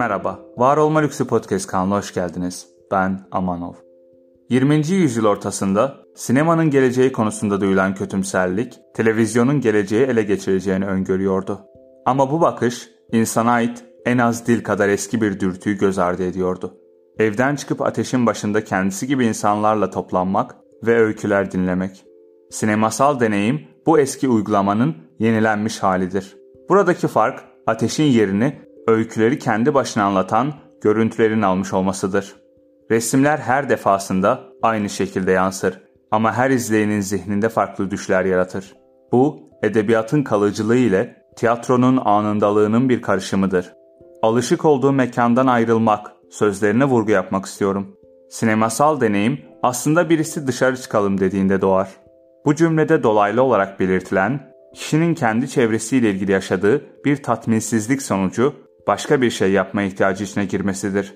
Merhaba, Var Olma Lüksü Podcast kanalına hoş geldiniz. Ben Amanov. 20. yüzyıl ortasında sinemanın geleceği konusunda duyulan kötümserlik, televizyonun geleceği ele geçireceğini öngörüyordu. Ama bu bakış, insana ait en az dil kadar eski bir dürtüyü göz ardı ediyordu. Evden çıkıp ateşin başında kendisi gibi insanlarla toplanmak ve öyküler dinlemek. Sinemasal deneyim bu eski uygulamanın yenilenmiş halidir. Buradaki fark ateşin yerini öyküleri kendi başına anlatan görüntülerin almış olmasıdır. Resimler her defasında aynı şekilde yansır ama her izleyenin zihninde farklı düşler yaratır. Bu, edebiyatın kalıcılığı ile tiyatronun anındalığının bir karışımıdır. Alışık olduğu mekandan ayrılmak, sözlerine vurgu yapmak istiyorum. Sinemasal deneyim aslında birisi dışarı çıkalım dediğinde doğar. Bu cümlede dolaylı olarak belirtilen, kişinin kendi çevresiyle ilgili yaşadığı bir tatminsizlik sonucu başka bir şey yapma ihtiyacı içine girmesidir.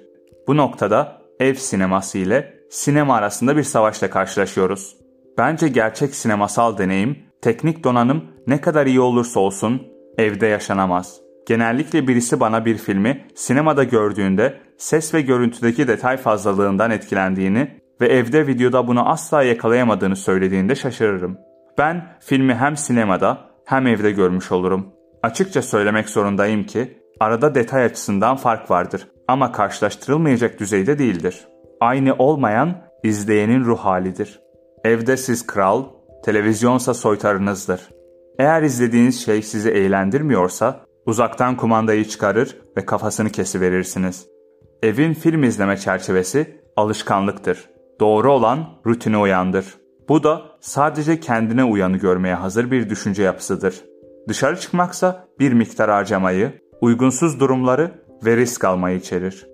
Bu noktada ev sineması ile sinema arasında bir savaşla karşılaşıyoruz. Bence gerçek sinemasal deneyim, teknik donanım ne kadar iyi olursa olsun evde yaşanamaz. Genellikle birisi bana bir filmi sinemada gördüğünde ses ve görüntüdeki detay fazlalığından etkilendiğini ve evde videoda bunu asla yakalayamadığını söylediğinde şaşırırım. Ben filmi hem sinemada hem evde görmüş olurum. Açıkça söylemek zorundayım ki arada detay açısından fark vardır ama karşılaştırılmayacak düzeyde değildir. Aynı olmayan izleyenin ruh halidir. Evde siz kral, televizyonsa soytarınızdır. Eğer izlediğiniz şey sizi eğlendirmiyorsa uzaktan kumandayı çıkarır ve kafasını kesiverirsiniz. Evin film izleme çerçevesi alışkanlıktır. Doğru olan rutine uyandır. Bu da sadece kendine uyanı görmeye hazır bir düşünce yapısıdır. Dışarı çıkmaksa bir miktar harcamayı, uygunsuz durumları ve risk almayı içerir.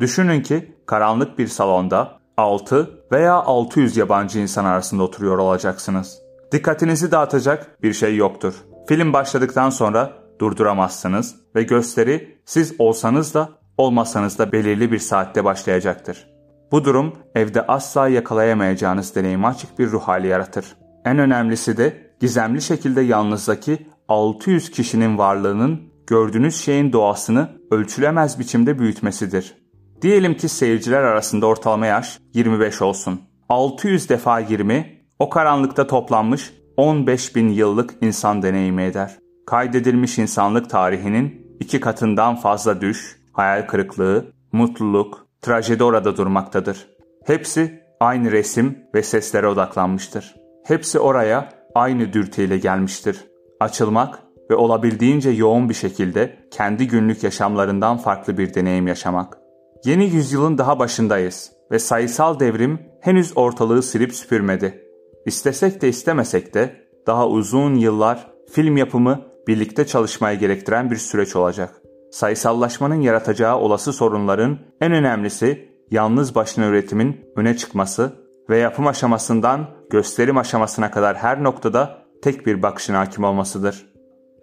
Düşünün ki karanlık bir salonda 6 veya 600 yabancı insan arasında oturuyor olacaksınız. Dikkatinizi dağıtacak bir şey yoktur. Film başladıktan sonra durduramazsınız ve gösteri siz olsanız da olmasanız da belirli bir saatte başlayacaktır. Bu durum evde asla yakalayamayacağınız deneyimi açık bir ruh hali yaratır. En önemlisi de gizemli şekilde yalnızdaki 600 kişinin varlığının gördüğünüz şeyin doğasını ölçülemez biçimde büyütmesidir. Diyelim ki seyirciler arasında ortalama yaş 25 olsun. 600 defa 20 o karanlıkta toplanmış 15 bin yıllık insan deneyimi eder. Kaydedilmiş insanlık tarihinin iki katından fazla düş, hayal kırıklığı, mutluluk, trajedi orada durmaktadır. Hepsi aynı resim ve seslere odaklanmıştır. Hepsi oraya aynı dürtüyle gelmiştir. Açılmak ve olabildiğince yoğun bir şekilde kendi günlük yaşamlarından farklı bir deneyim yaşamak. Yeni yüzyılın daha başındayız ve sayısal devrim henüz ortalığı silip süpürmedi. İstesek de istemesek de daha uzun yıllar film yapımı birlikte çalışmaya gerektiren bir süreç olacak. Sayısallaşmanın yaratacağı olası sorunların en önemlisi yalnız başına üretimin öne çıkması ve yapım aşamasından gösterim aşamasına kadar her noktada tek bir bakışın hakim olmasıdır.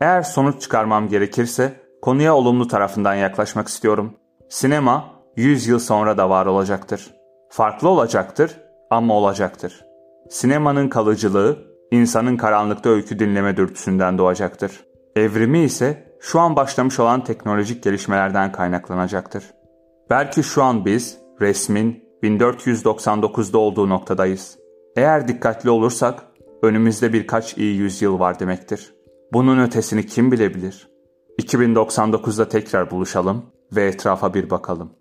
Eğer sonuç çıkarmam gerekirse konuya olumlu tarafından yaklaşmak istiyorum. Sinema 100 yıl sonra da var olacaktır. Farklı olacaktır ama olacaktır. Sinemanın kalıcılığı insanın karanlıkta öykü dinleme dürtüsünden doğacaktır. Evrimi ise şu an başlamış olan teknolojik gelişmelerden kaynaklanacaktır. Belki şu an biz resmin 1499'da olduğu noktadayız. Eğer dikkatli olursak önümüzde birkaç iyi yüzyıl var demektir. Bunun ötesini kim bilebilir? 2099'da tekrar buluşalım ve etrafa bir bakalım.